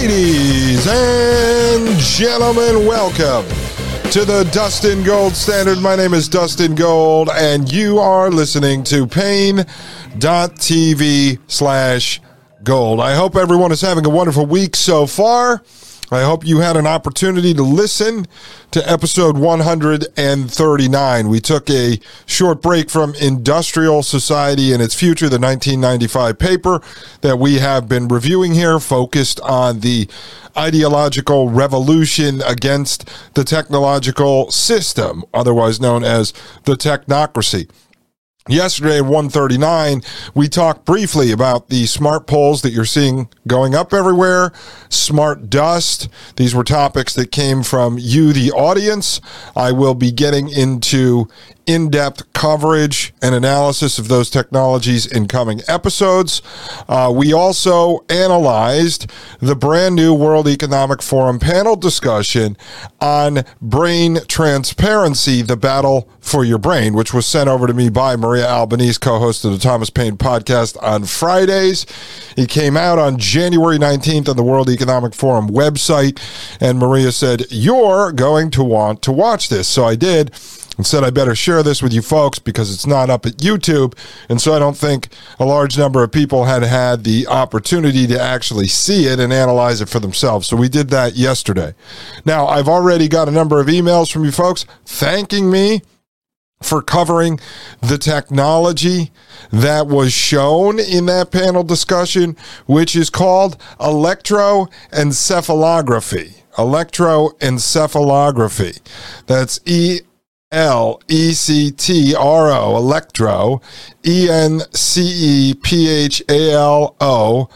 Ladies and gentlemen, welcome to the Dustin Gold Standard. My name is Dustin Gold, and you are listening to Paine.tv slash gold. I hope everyone is having a wonderful week so far. I hope you had an opportunity to listen to episode 139. We took a short break from Industrial Society and its Future, the 1995 paper that we have been reviewing here, focused on the ideological revolution against the technological system, otherwise known as the technocracy. Yesterday at 139, we talked briefly about the smart poles that you're seeing going up everywhere, smart dust. These were topics that came from you, the audience. I will be getting into in depth coverage and analysis of those technologies in coming episodes. Uh, we also analyzed the brand new World Economic Forum panel discussion on brain transparency, the battle for your brain, which was sent over to me by Maria Albanese, co host of the Thomas Paine podcast on Fridays. It came out on January 19th on the World Economic Forum website, and Maria said, You're going to want to watch this. So I did and said I better share this with you folks because it's not up at YouTube. And so I don't think a large number of people had had the opportunity to actually see it and analyze it for themselves. So we did that yesterday. Now, I've already got a number of emails from you folks thanking me for covering the technology that was shown in that panel discussion, which is called electroencephalography. Electroencephalography. That's E L E C T R O, electro, E N C E P H A L O,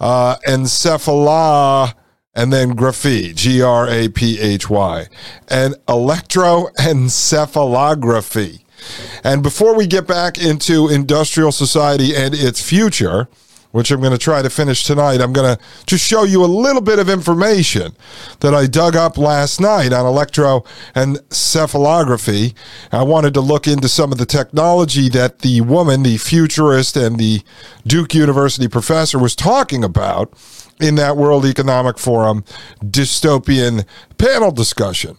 uh, encephala, and then graphy, G R A P H Y, and electroencephalography. And before we get back into industrial society and its future, which I'm going to try to finish tonight. I'm going to just show you a little bit of information that I dug up last night on electroencephalography. I wanted to look into some of the technology that the woman, the futurist and the Duke University professor was talking about in that World Economic Forum dystopian panel discussion.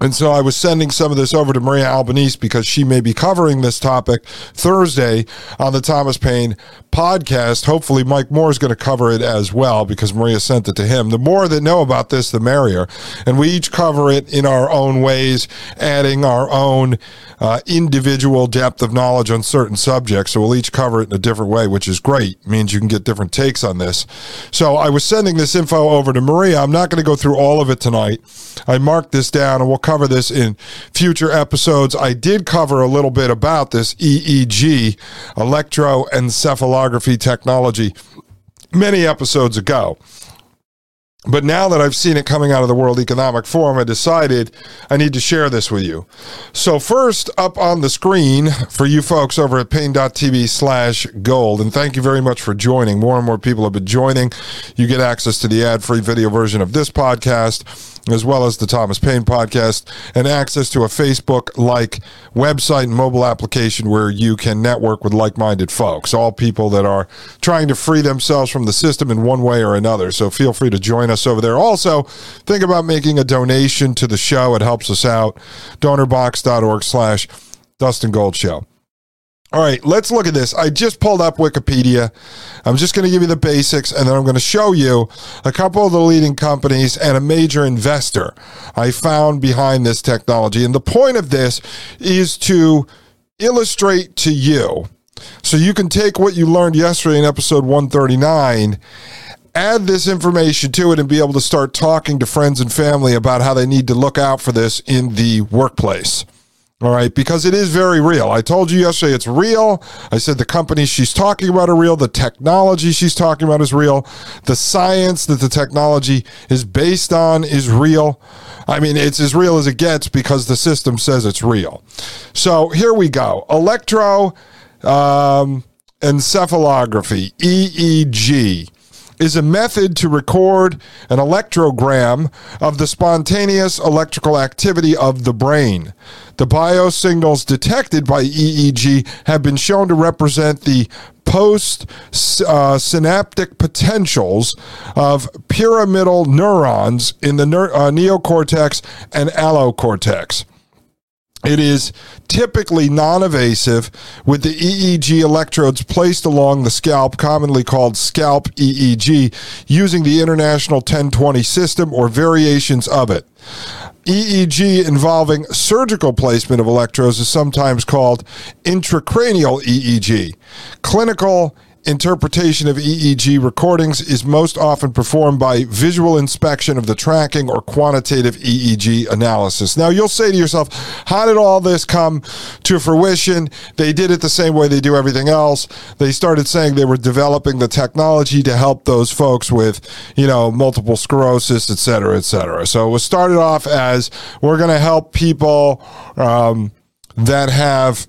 And so I was sending some of this over to Maria Albanese because she may be covering this topic Thursday on the Thomas Paine podcast. Hopefully, Mike Moore is going to cover it as well because Maria sent it to him. The more that know about this, the merrier. And we each cover it in our own ways, adding our own uh, individual depth of knowledge on certain subjects. So we'll each cover it in a different way, which is great. It means you can get different takes on this. So I was sending this info over to Maria. I'm not going to go through all of it tonight. I marked this down and we'll cover this in future episodes. I did cover a little bit about this EEG, electroencephalography technology, many episodes ago. But now that I've seen it coming out of the World Economic Forum, I decided I need to share this with you. So, first up on the screen for you folks over at paine.tv slash gold, and thank you very much for joining. More and more people have been joining. You get access to the ad free video version of this podcast as well as the Thomas Paine podcast, and access to a Facebook like website and mobile application where you can network with like minded folks, all people that are trying to free themselves from the system in one way or another. So feel free to join us over there. Also, think about making a donation to the show. It helps us out. Donorbox.org slash Dustin Gold Show. All right, let's look at this. I just pulled up Wikipedia. I'm just going to give you the basics and then I'm going to show you a couple of the leading companies and a major investor I found behind this technology. And the point of this is to illustrate to you so you can take what you learned yesterday in episode 139 add this information to it and be able to start talking to friends and family about how they need to look out for this in the workplace. All right, because it is very real. I told you yesterday it's real. I said the companies she's talking about are real. The technology she's talking about is real. The science that the technology is based on is real. I mean, it's as real as it gets because the system says it's real. So here we go. Electro um, EEG is a method to record an electrogram of the spontaneous electrical activity of the brain. The biosignals detected by EEG have been shown to represent the post uh, synaptic potentials of pyramidal neurons in the uh, neocortex and allocortex. It is typically non invasive with the EEG electrodes placed along the scalp, commonly called scalp EEG, using the International 1020 system or variations of it. EEG involving surgical placement of electrodes is sometimes called intracranial EEG. Clinical interpretation of EEG recordings is most often performed by visual inspection of the tracking or quantitative EEG analysis. Now, you'll say to yourself, how did all this come to fruition? They did it the same way they do everything else. They started saying they were developing the technology to help those folks with, you know, multiple sclerosis, et cetera, et cetera. So it was started off as we're going to help people um, that have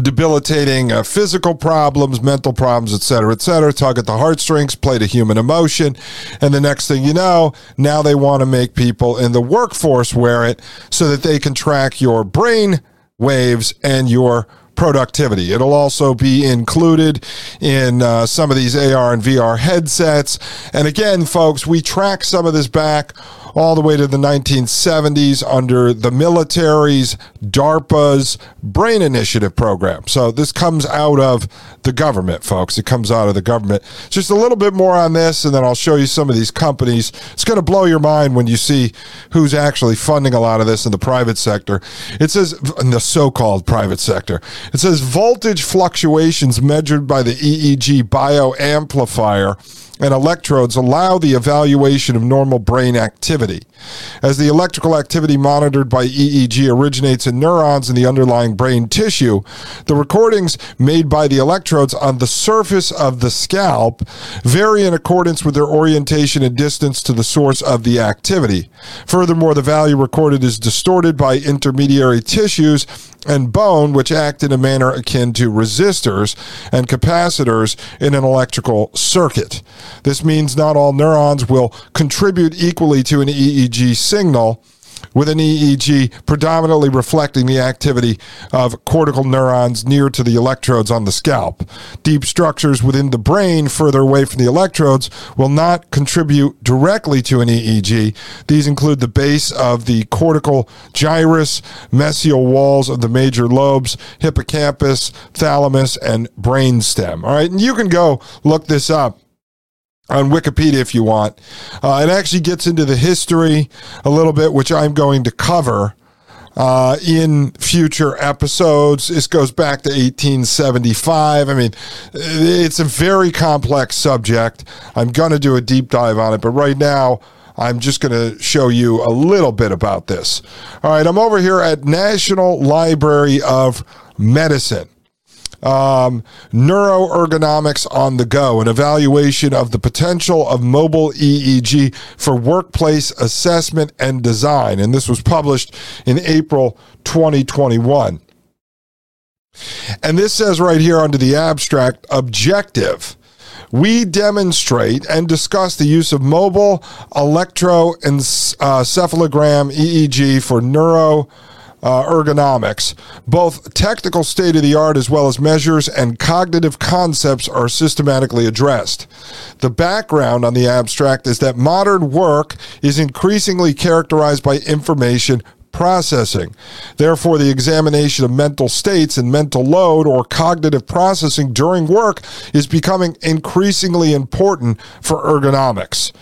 debilitating uh, physical problems, mental problems, et cetera, et cetera, tug at the heartstrings, play to human emotion. And the next thing you know, now they want to make people in the workforce wear it so that they can track your brain waves and your productivity. It'll also be included in uh, some of these AR and VR headsets. And again, folks, we track some of this back all the way to the 1970s under the military's DARPA's Brain Initiative program. So this comes out of the government, folks. It comes out of the government. Just a little bit more on this, and then I'll show you some of these companies. It's going to blow your mind when you see who's actually funding a lot of this in the private sector. It says, in the so called private sector, it says voltage fluctuations measured by the EEG bioamplifier and electrodes allow the evaluation of normal brain activity. As the electrical activity monitored by EEG originates in neurons in the underlying brain tissue, the recordings made by the electrodes on the surface of the scalp vary in accordance with their orientation and distance to the source of the activity. Furthermore, the value recorded is distorted by intermediary tissues and bone, which act in a manner akin to resistors and capacitors in an electrical circuit. This means not all neurons will contribute equally to an EEG signal with an EEG predominantly reflecting the activity of cortical neurons near to the electrodes on the scalp. Deep structures within the brain further away from the electrodes will not contribute directly to an EEG. These include the base of the cortical gyrus, mesial walls of the major lobes, hippocampus, thalamus, and brainstem. All right, and you can go look this up on Wikipedia if you want. Uh, it actually gets into the history a little bit, which I'm going to cover uh, in future episodes. This goes back to 1875. I mean, it's a very complex subject. I'm going to do a deep dive on it, but right now, I'm just going to show you a little bit about this. All right, I'm over here at National Library of Medicine. Um, neuroergonomics on the go, an evaluation of the potential of mobile EEG for workplace assessment and design. And this was published in April 2021. And this says right here under the abstract objective. We demonstrate and discuss the use of mobile electroencephalogram EEG for neuro uh, ergonomics. Both technical state of the art as well as measures and cognitive concepts are systematically addressed. The background on the abstract is that modern work is increasingly characterized by information processing. Therefore, the examination of mental states and mental load or cognitive processing during work is becoming increasingly important for ergonomics.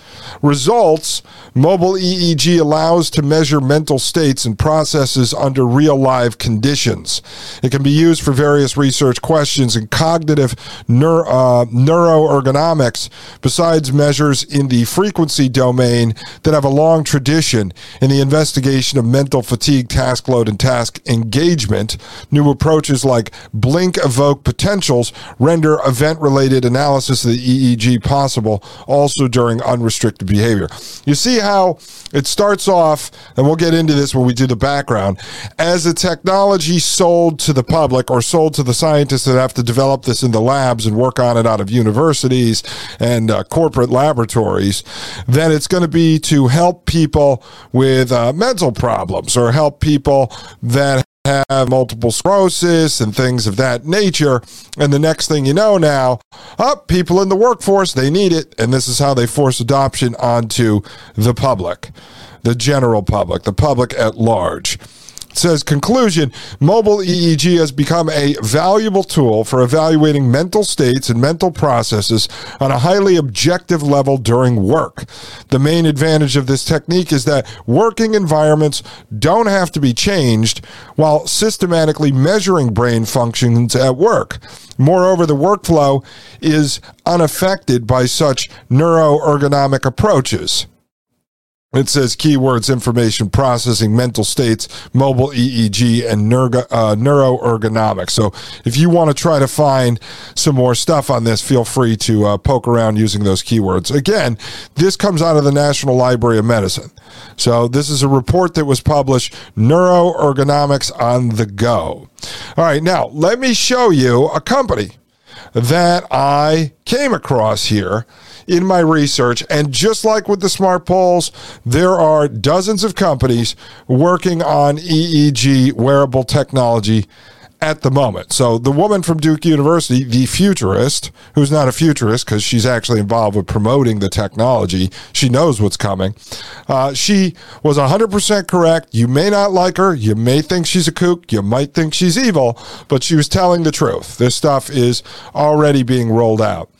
Results Mobile EEG allows to measure mental states and processes under real live conditions. It can be used for various research questions in cognitive neuro, uh, neuroergonomics, besides measures in the frequency domain that have a long tradition in the investigation of mental fatigue, task load, and task engagement. New approaches like blink evoke potentials render event related analysis of the EEG possible also during unrestricted behavior. You see how it starts off, and we'll get into this when we do the background, as a technology sold to the public or sold to the scientists that have to develop this in the labs and work on it out of universities and uh, corporate laboratories, then it's going to be to help people with uh, mental problems or help people that have multiple sclerosis and things of that nature. And the next thing you know now, up oh, people in the workforce, they need it. And this is how they force adoption onto the public, the general public, the public at large says conclusion mobile EEG has become a valuable tool for evaluating mental states and mental processes on a highly objective level during work. The main advantage of this technique is that working environments don't have to be changed while systematically measuring brain functions at work. Moreover, the workflow is unaffected by such neuroergonomic approaches. It says keywords, information processing, mental states, mobile EEG, and neuro, uh, neuroergonomics. So if you want to try to find some more stuff on this, feel free to uh, poke around using those keywords. Again, this comes out of the National Library of Medicine. So this is a report that was published, Neuroergonomics on the Go. All right, now let me show you a company that I came across here in my research. And just like with the smart poles, there are dozens of companies working on EEG wearable technology at the moment. So the woman from Duke University, the futurist, who's not a futurist because she's actually involved with promoting the technology, she knows what's coming. Uh, she was 100% correct. You may not like her. You may think she's a kook. You might think she's evil, but she was telling the truth. This stuff is already being rolled out.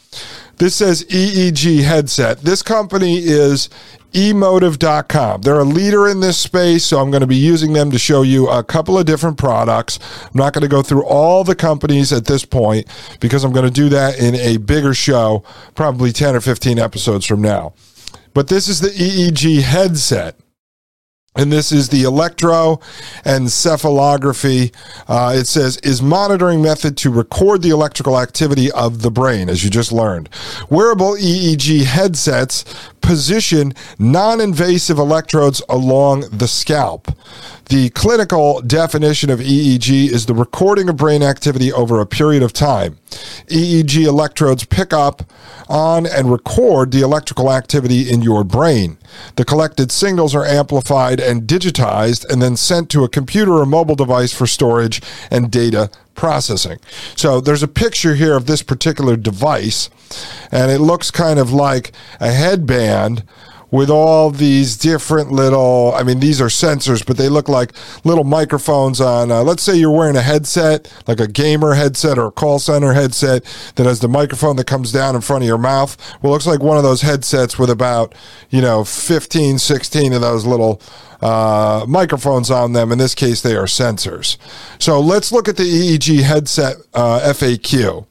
This says EEG headset. This company is emotiv.com. They're a leader in this space, so I'm going to be using them to show you a couple of different products. I'm not going to go through all the companies at this point because I'm going to do that in a bigger show, probably 10 or 15 episodes from now. But this is the EEG headset and this is the electroencephalography. Uh, it says, is monitoring method to record the electrical activity of the brain, as you just learned. Wearable EEG headsets position non invasive electrodes along the scalp. The clinical definition of EEG is the recording of brain activity over a period of time. EEG electrodes pick up on and record the electrical activity in your brain. The collected signals are amplified and digitized and then sent to a computer or mobile device for storage and data processing. So there's a picture here of this particular device, and it looks kind of like a headband with all these different little i mean these are sensors but they look like little microphones on uh, let's say you're wearing a headset like a gamer headset or a call center headset that has the microphone that comes down in front of your mouth. Well looks like one of those headsets with about you know 15 16 of those little uh, microphones on them. In this case they are sensors. So let's look at the eeg headset uh, faq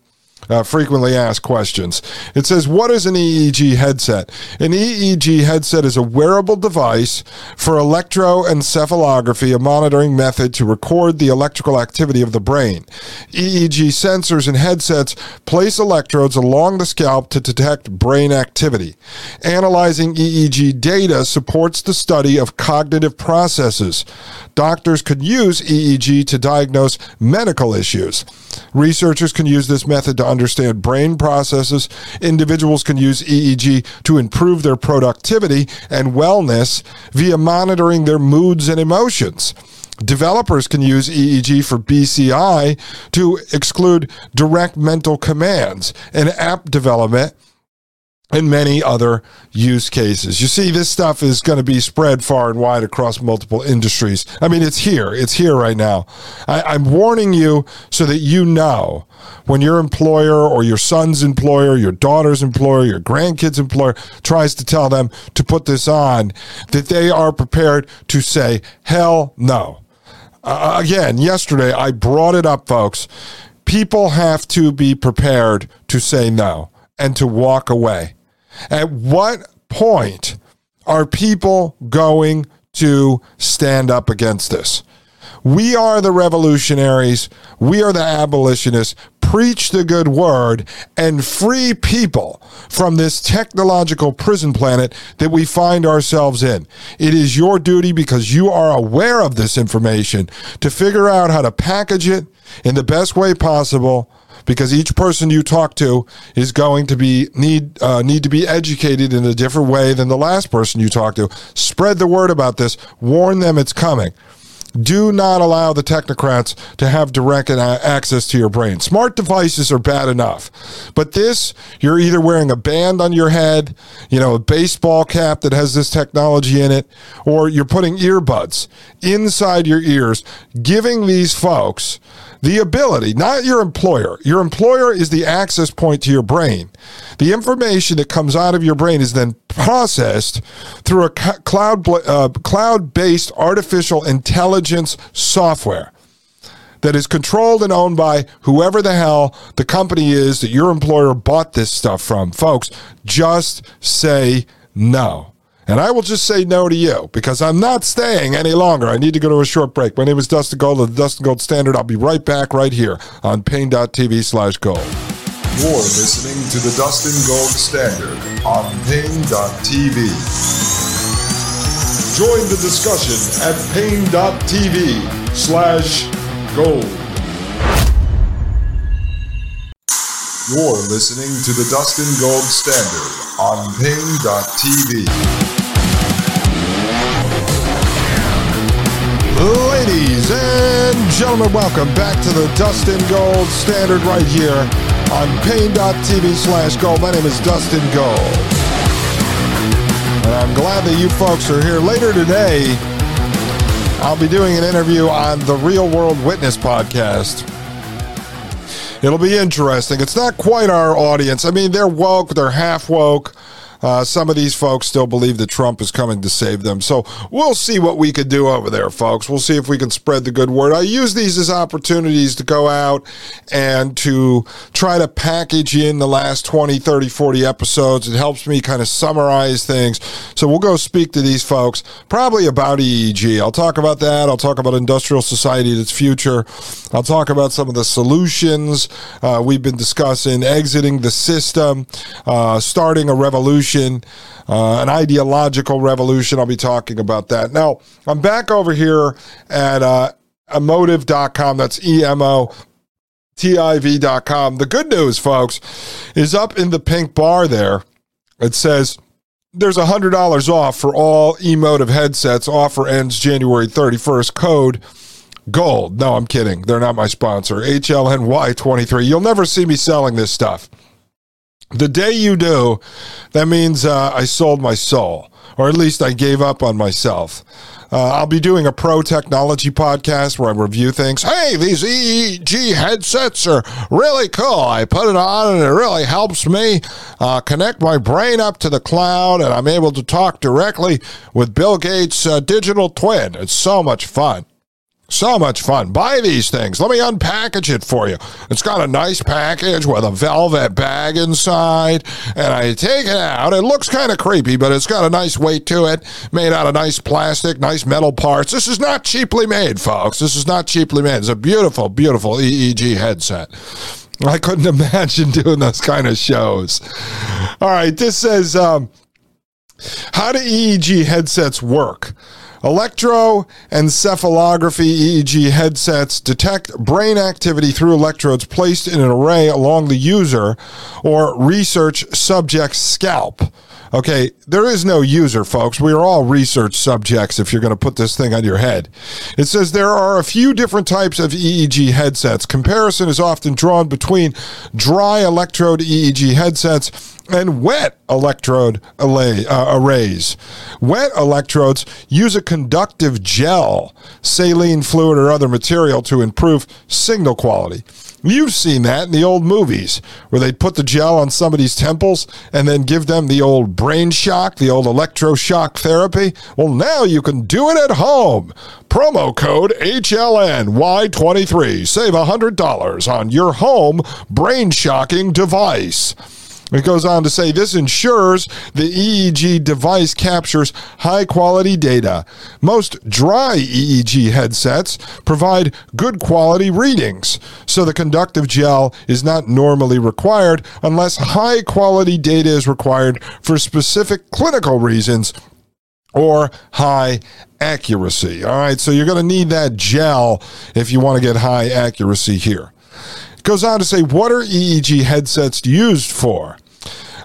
Uh, frequently asked questions. It says, What is an EEG headset? An EEG headset is a wearable device for electroencephalography, a monitoring method to record the electrical activity of the brain. EEG sensors and headsets place electrodes along the scalp to detect brain activity. Analyzing EEG data supports the study of cognitive processes. Doctors could use EEG to diagnose medical issues. Researchers can use this method to understand brain processes. Individuals can use EEG to improve their productivity and wellness via monitoring their moods and emotions. Developers can use EEG for BCI to exclude direct mental commands and app development and many other use cases. You see, this stuff is going to be spread far and wide across multiple industries. I mean, it's here. It's here right now. I, am warning you so that you know when your employer or your son's employer, your daughter's employer, your grandkid's employer tries to tell them to put this on, that they are prepared to say, hell no. Uh, again, yesterday I brought it up, folks. People have to be prepared to say no and to walk away at what point are people going to stand up against this? We are the revolutionaries. We are the abolitionists. Preach the good word and free people from this technological prison planet that we find ourselves in. It is your duty because you are aware of this information to figure out how to package it in the best way possible because each person you talk to is going to be need uh, need to be educated in a different way than the last person you talk to. Spread the word about this. Warn them it's coming. Do not allow the technocrats to have direct access to your brain. Smart devices are bad enough, but this, you're either wearing a band on your head, you know, a baseball cap that has this technology in it, or you're putting earbuds inside your ears, giving these folks the ability, not your employer. Your employer is the access point to your brain. The information that comes out of your brain is then processed through a cloud uh, cloud-based artificial intelligence software that is controlled and owned by whoever the hell the company is that your employer bought this stuff from. Folks, just say no. And I will just say no to you because I'm not staying any longer. I need to go to a short break. My name is Dustin Gold of the Dustin Gold Standard. I'll be right back right here on paine.tv slash gold. You're listening to the Dustin Gold Standard on paine.tv. Join the discussion at paine.tv slash gold. You're listening to the Dustin Gold Standard on paine.tv. Ladies and gentlemen, welcome back to the Dustin Gold Standard right here on paine.tv slash gold. My name is Dustin Gold. And I'm glad that you folks are here. Later today, I'll be doing an interview on the Real World Witness podcast. It'll be interesting. It's not quite our audience. I mean, they're woke, they're half woke. Uh, some of these folks still believe that Trump is coming to save them. So we'll see what we can do over there, folks. We'll see if we can spread the good word. I use these as opportunities to go out and to try to package in the last 20, 30, 40 episodes. It helps me kind of summarize things. So we'll go speak to these folks probably about EEG. I'll talk about that. I'll talk about industrial society and its future. I'll talk about some of the solutions uh, we've been discussing, exiting the system, uh, starting a revolution revolution, uh, an ideological revolution. I'll be talking about that. Now, I'm back over here at uh, emotiv.com. That's E M O TIV.com. The good news, folks, is up in the pink bar there. It says there's $100 off for all Emotiv headsets. Offer ends January 31st. Code gold. No, I'm kidding. They're not my sponsor. HLNY23. You'll never see me selling this stuff. The day you do, that means uh, I sold my soul, or at least I gave up on myself. Uh, I'll be doing a pro technology podcast where I review things. Hey, these EEG headsets are really cool. I put it on and it really helps me uh, connect my brain up to the cloud, and I'm able to talk directly with Bill Gates' uh, digital twin. It's so much fun. So much fun. Buy these things. Let me unpackage it for you. It's got a nice package with a velvet bag inside, and I take it out. It looks kind of creepy, but it's got a nice weight to it, made out of nice plastic, nice metal parts. This is not cheaply made, folks. This is not cheaply made. It's a beautiful, beautiful EEG headset. I couldn't imagine doing those kind of shows. All right, this says, um, how do EEG headsets work? Electroencephalography EEG headsets detect brain activity through electrodes placed in an array along the user or research subject's scalp. Okay, there is no user, folks. We are all research subjects if you're going to put this thing on your head. It says there are a few different types of EEG headsets. Comparison is often drawn between dry electrode EEG headsets and wet electrode uh, arrays. Wet electrodes use a conductive gel, saline fluid, or other material to improve signal quality. You've seen that in the old movies where they'd put the gel on somebody's temples and then give them the old brain shock, the old electroshock therapy. Well, now you can do it at home. Promo code HLNY23. Save $100 on your home brain shocking device. It goes on to say this ensures the EEG device captures high quality data. Most dry EEG headsets provide good quality readings, so the conductive gel is not normally required unless high quality data is required for specific clinical reasons or high accuracy. All right, so you're going to need that gel if you want to get high accuracy here. Goes on to say, what are EEG headsets used for?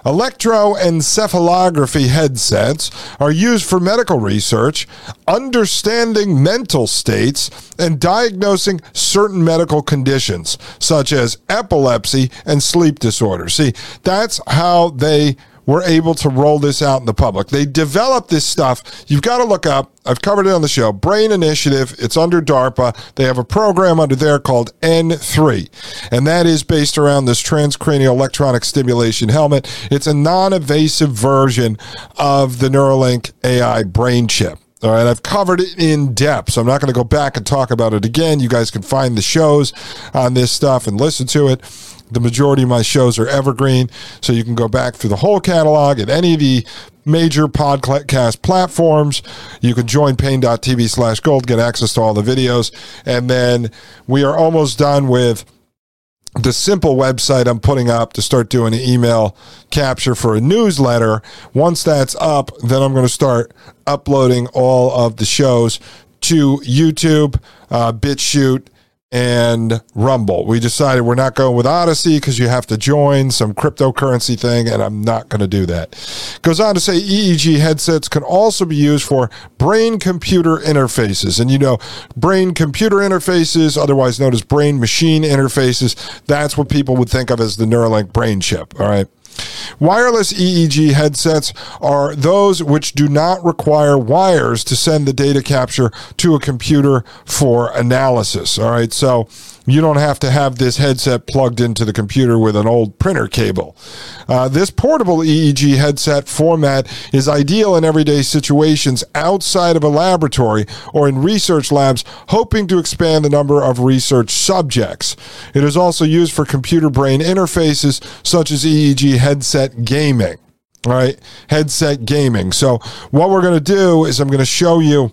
Electroencephalography headsets are used for medical research, understanding mental states, and diagnosing certain medical conditions, such as epilepsy and sleep disorders. See, that's how they were able to roll this out in the public. They developed this stuff. You've got to look up. I've covered it on the show. Brain Initiative. It's under DARPA. They have a program under there called N3, and that is based around this transcranial electronic stimulation helmet. It's a non-invasive version of the Neuralink AI brain chip. All right, I've covered it in depth, so I'm not going to go back and talk about it again. You guys can find the shows on this stuff and listen to it. The majority of my shows are evergreen, so you can go back through the whole catalog at any of the major podcast platforms. You can join paine.tv slash gold, get access to all the videos. And then we are almost done with the simple website I'm putting up to start doing an email capture for a newsletter. Once that's up, then I'm going to start uploading all of the shows to YouTube, uh, BitChute, and Rumble. We decided we're not going with Odysee because you have to join some cryptocurrency thing, and I'm not going to do that. Goes on to say EEG headsets can also be used for brain computer interfaces. And you know, brain computer interfaces, otherwise known as brain machine interfaces, that's what people would think of as the Neuralink brain chip. All right. Wireless EEG headsets are those which do not require wires to send the data capture to a computer for analysis. All right, so you don't have to have this headset plugged into the computer with an old printer cable. Uh, this portable EEG headset format is ideal in everyday situations outside of a laboratory or in research labs, hoping to expand the number of research subjects. It is also used for computer brain interfaces such as EEG headset gaming. All right, headset gaming. So, what we're going to do is I'm going to show you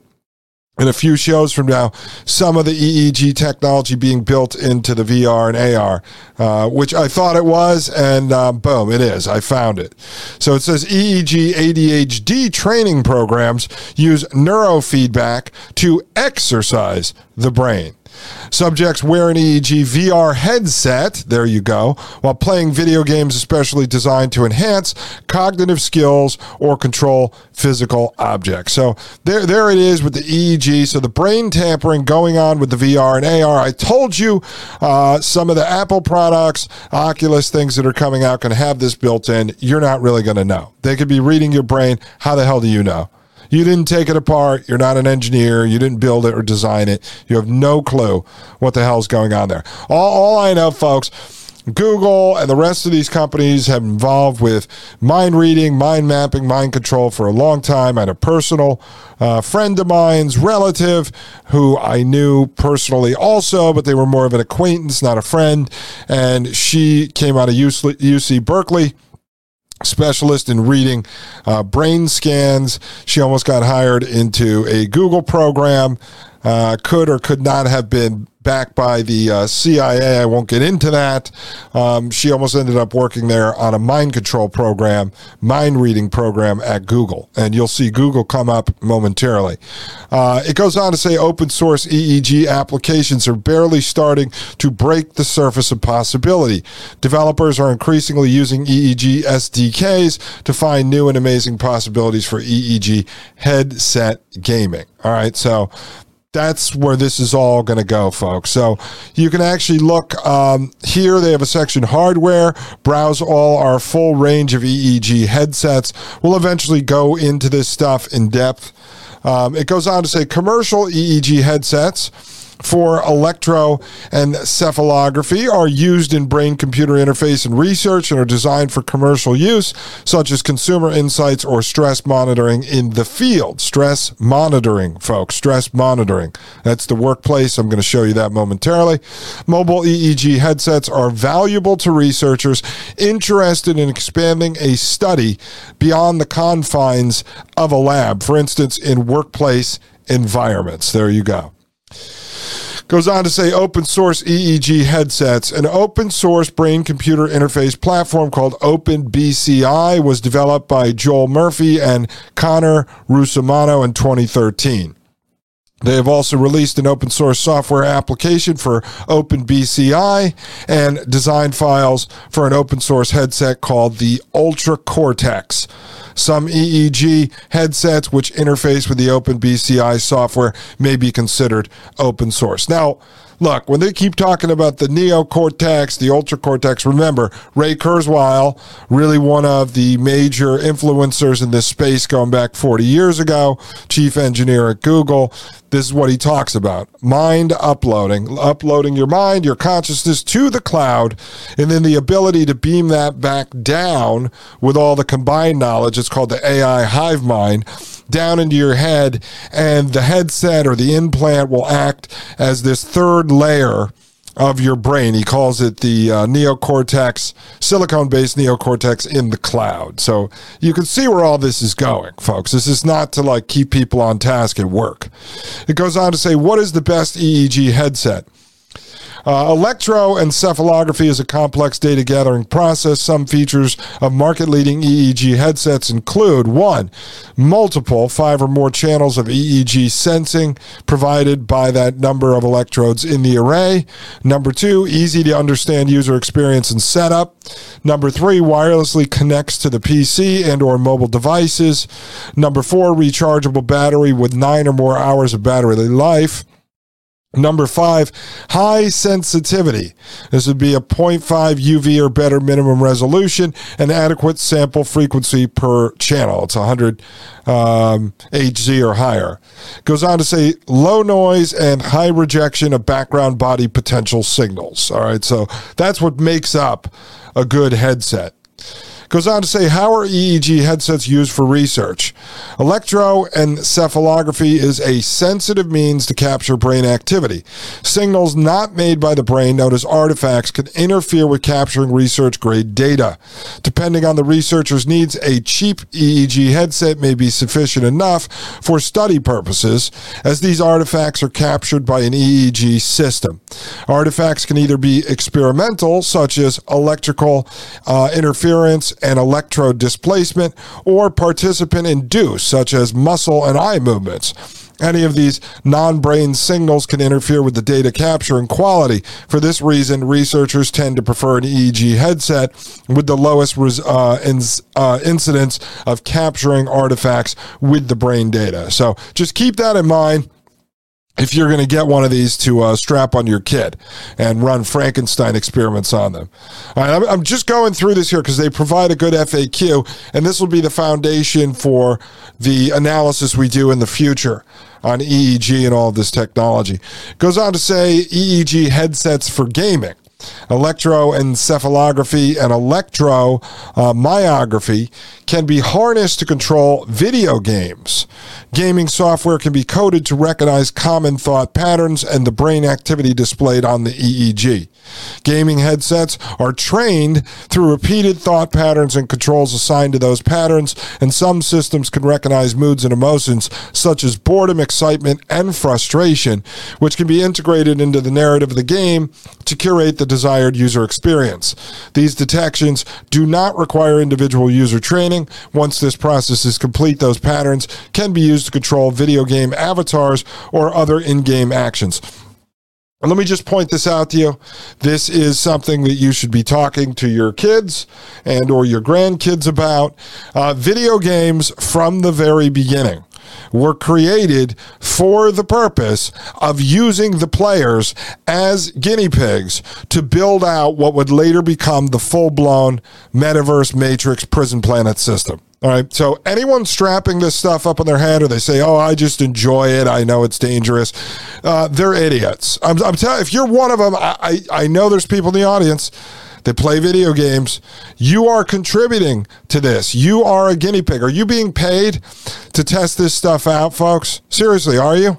in a few shows from now some of the EEG technology being built into the VR and AR, uh, which I thought it was, and uh, boom, it is. I found it. So it says EEG ADHD training programs use neurofeedback to exercise the brain. Subjects wear an EEG VR headset, there you go, while playing video games especially designed to enhance cognitive skills or control physical objects. So there, there it is with the EEG. So the brain tampering going on with the VR and AR. I told you uh, some of the Apple products, Oculus things that are coming out can have this built in. You're not really going to know. They could be reading your brain. How the hell do you know? You didn't take it apart. You're not an engineer. You didn't build it or design it. You have no clue what the hell's going on there. All, all I know, folks, Google and the rest of these companies have involved with mind reading, mind mapping, mind control for a long time. I had a personal uh, friend of mine's relative who I knew personally also, but they were more of an acquaintance, not a friend. And she came out of UC, UC Berkeley specialist in reading uh, brain scans. She almost got hired into a Google program. Uh, could or could not have been backed by the uh, CIA. I won't get into that. Um, she almost ended up working there on a mind control program, mind reading program at Google. And you'll see Google come up momentarily. Uh, it goes on to say open source EEG applications are barely starting to break the surface of possibility. Developers are increasingly using EEG SDKs to find new and amazing possibilities for EEG headset gaming. All right, so that's where this is all going to go, folks. So you can actually look um, here. They have a section hardware. Browse all our full range of EEG headsets. We'll eventually go into this stuff in depth. Um, it goes on to say commercial EEG headsets for electroencephalography are used in brain computer interface and research and are designed for commercial use, such as consumer insights or stress monitoring in the field. Stress monitoring, folks, stress monitoring. That's the workplace. I'm going to show you that momentarily. Mobile EEG headsets are valuable to researchers interested in expanding a study beyond the confines of a lab, for instance, in workplace environments. There you go. Goes on to say open source EEG headsets. An open source brain computer interface platform called OpenBCI was developed by Joel Murphy and Conor Russomanno in 2013. They have also released an open source software application for OpenBCI and design files for an open source headset called the Ultracortex. Some EEG headsets which interface with the OpenBCI software may be considered open source. Now, look, when they keep talking about the neocortex, the ultra cortex, remember Ray Kurzweil, really one of the major influencers in this space going back 40 years ago, chief engineer at Google. This is what he talks about mind uploading, uploading your mind, your consciousness to the cloud, and then the ability to beam that back down with all the combined knowledge. It's called the AI hive mind down into your head, and the headset or the implant will act as this third layer of your brain. He calls it the uh, neocortex, silicone based neocortex in the cloud. So you can see where all this is going, folks. This is not to like keep people on task at work. It goes on to say, what is the best EEG headset? Uh, electroencephalography is a complex data gathering process. Some features of market leading EEG headsets include one, multiple, five or more channels of EEG sensing provided by that number of electrodes in the array. Number two, easy to understand user experience and setup. Number three, wirelessly connects to the PC and or mobile devices. Number four, rechargeable battery with nine or more hours of battery life. Number five, high sensitivity. This would be a 0.5 UV or better minimum resolution and adequate sample frequency per channel. It's 100 um, HZ or higher. Goes on to say low noise and high rejection of background body potential signals. All right, so that's what makes up a good headset. Goes on to say, how are EEG headsets used for research? Electroencephalography is a sensitive means to capture brain activity. Signals not made by the brain, known as artifacts, can interfere with capturing research grade data. Depending on the researcher's needs, a cheap EEG headset may be sufficient enough for study purposes, as these artifacts are captured by an EEG system. Artifacts can either be experimental, such as electrical uh, interference and electrode displacement, or participant induced, such as muscle and eye movements. Any of these non brain signals can interfere with the data capture and quality. For this reason, researchers tend to prefer an EEG headset with the lowest uh, uh, incidence of capturing artifacts with the brain data. So just keep that in mind if you're going to get one of these to uh, strap on your kid and run Frankenstein experiments on them. All right, I'm, I'm just going through this here because they provide a good FAQ, and this will be the foundation for the analysis we do in the future on EEG and all of this technology. Goes on to say EEG headsets for gaming. Electroencephalography, and electromyography can be harnessed to control video games. Gaming software can be coded to recognize common thought patterns and the brain activity displayed on the EEG. Gaming headsets are trained through repeated thought patterns and controls assigned to those patterns, and some systems can recognize moods and emotions such as boredom, excitement, and frustration, which can be integrated into the narrative of the game to curate the desired user experience. These detections do not require individual user training. Once this process is complete, those patterns can be used to control video game avatars or other in game actions. And let me just point this out to you. This is something that you should be talking to your kids and or your grandkids about. Uh, video games from the very beginning were created for the purpose of using the players as guinea pigs to build out what would later become the full-blown metaverse matrix prison planet system. All right. So anyone strapping this stuff up on their head, or they say, "Oh, I just enjoy it. I know it's dangerous," uh, they're idiots. I'm, I'm telling. If you're one of them, I, I I know there's people in the audience that play video games. You are contributing to this. You are a guinea pig. Are you being paid to test this stuff out, folks? Seriously, are you?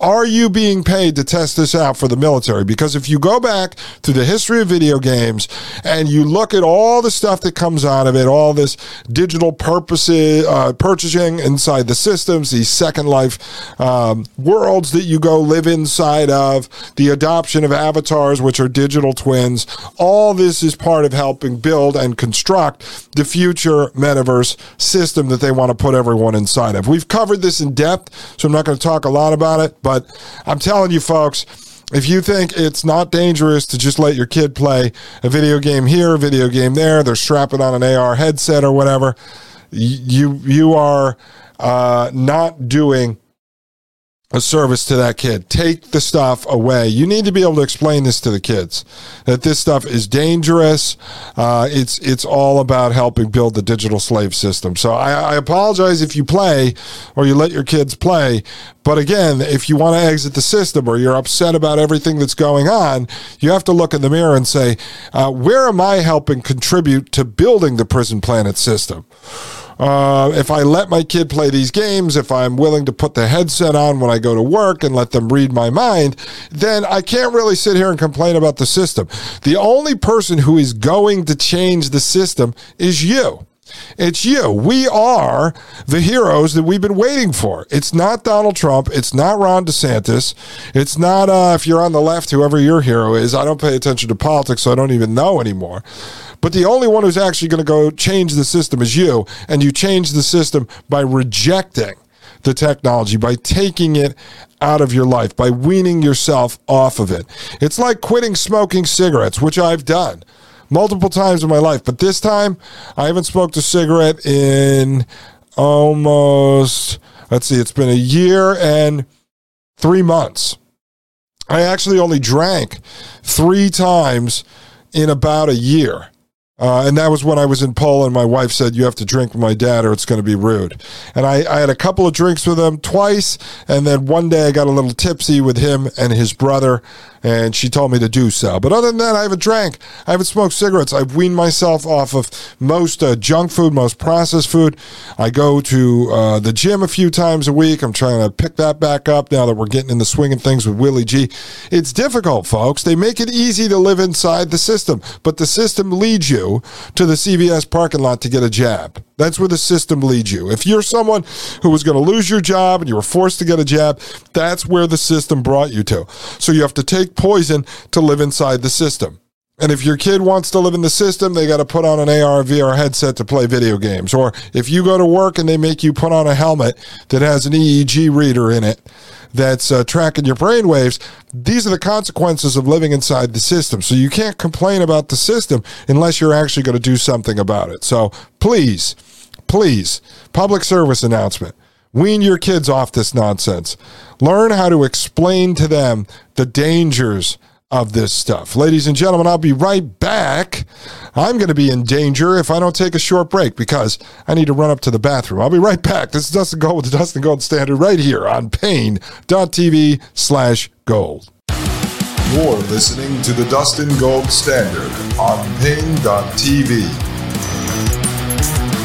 Are you being paid to test this out for the military? Because if you go back to the history of video games and you look at all the stuff that comes out of it, all this digital purposes, uh, purchasing inside the systems, these Second Life um, worlds that you go live inside of, the adoption of avatars, which are digital twins, all this is part of helping build and construct the future metaverse system that they want to put everyone inside of. We've covered this in depth, so I'm not going to talk a lot about it. But I'm telling you, folks, if you think it's not dangerous to just let your kid play a video game here, a video game there, they're strapping on an AR headset or whatever, you you are uh, not doing a service to that kid. Take the stuff away. You need to be able to explain this to the kids that this stuff is dangerous. Uh, it's it's all about helping build the digital slave system. So I, I apologize if you play or you let your kids play, but again, if you want to exit the system or you're upset about everything that's going on, you have to look in the mirror and say, uh, where am I helping contribute to building the prison planet system? Uh, if I let my kid play these games, if I'm willing to put the headset on when I go to work and let them read my mind, then I can't really sit here and complain about the system. The only person who is going to change the system is you. It's you. We are the heroes that we've been waiting for. It's not Donald Trump. It's not Ron DeSantis. It's not, uh, if you're on the left, whoever your hero is. I don't pay attention to politics, so I don't even know anymore. But the only one who's actually going to go change the system is you. And you change the system by rejecting the technology, by taking it out of your life, by weaning yourself off of it. It's like quitting smoking cigarettes, which I've done multiple times in my life. But this time, I haven't smoked a cigarette in almost, let's see, it's been a year and three months. I actually only drank three times in about a year. Uh, and that was when I was in Poland. My wife said, You have to drink with my dad or it's going to be rude. And I, I, had a couple of drinks with him twice. And then one day I got a little tipsy with him and his brother and she told me to do so. But other than that, I haven't drank. I haven't smoked cigarettes. I've weaned myself off of most uh, junk food, most processed food. I go to uh, the gym a few times a week. I'm trying to pick that back up now that we're getting in the swing of things with Willie G. It's difficult, folks. They make it easy to live inside the system, but the system leads you to the CVS parking lot to get a jab. That's where the system leads you. If you're someone who was going to lose your job and you were forced to get a jab, that's where the system brought you to. So you have to take poison to live inside the system. And if your kid wants to live in the system, they got to put on an AR VR headset to play video games. Or if you go to work and they make you put on a helmet that has an EEG reader in it that's uh, tracking your brain waves, these are the consequences of living inside the system. So you can't complain about the system unless you're actually going to do something about it. So please, please, public service announcement. Wean your kids off this nonsense. Learn how to explain to them the dangers of this stuff. Ladies and gentlemen, I'll be right back. I'm going to be in danger if I don't take a short break because I need to run up to the bathroom. I'll be right back. This is Dustin Gold with the Dustin Gold Standard right here on Paine.tv slash gold. You're listening to the Dustin Gold Standard on Paine.tv.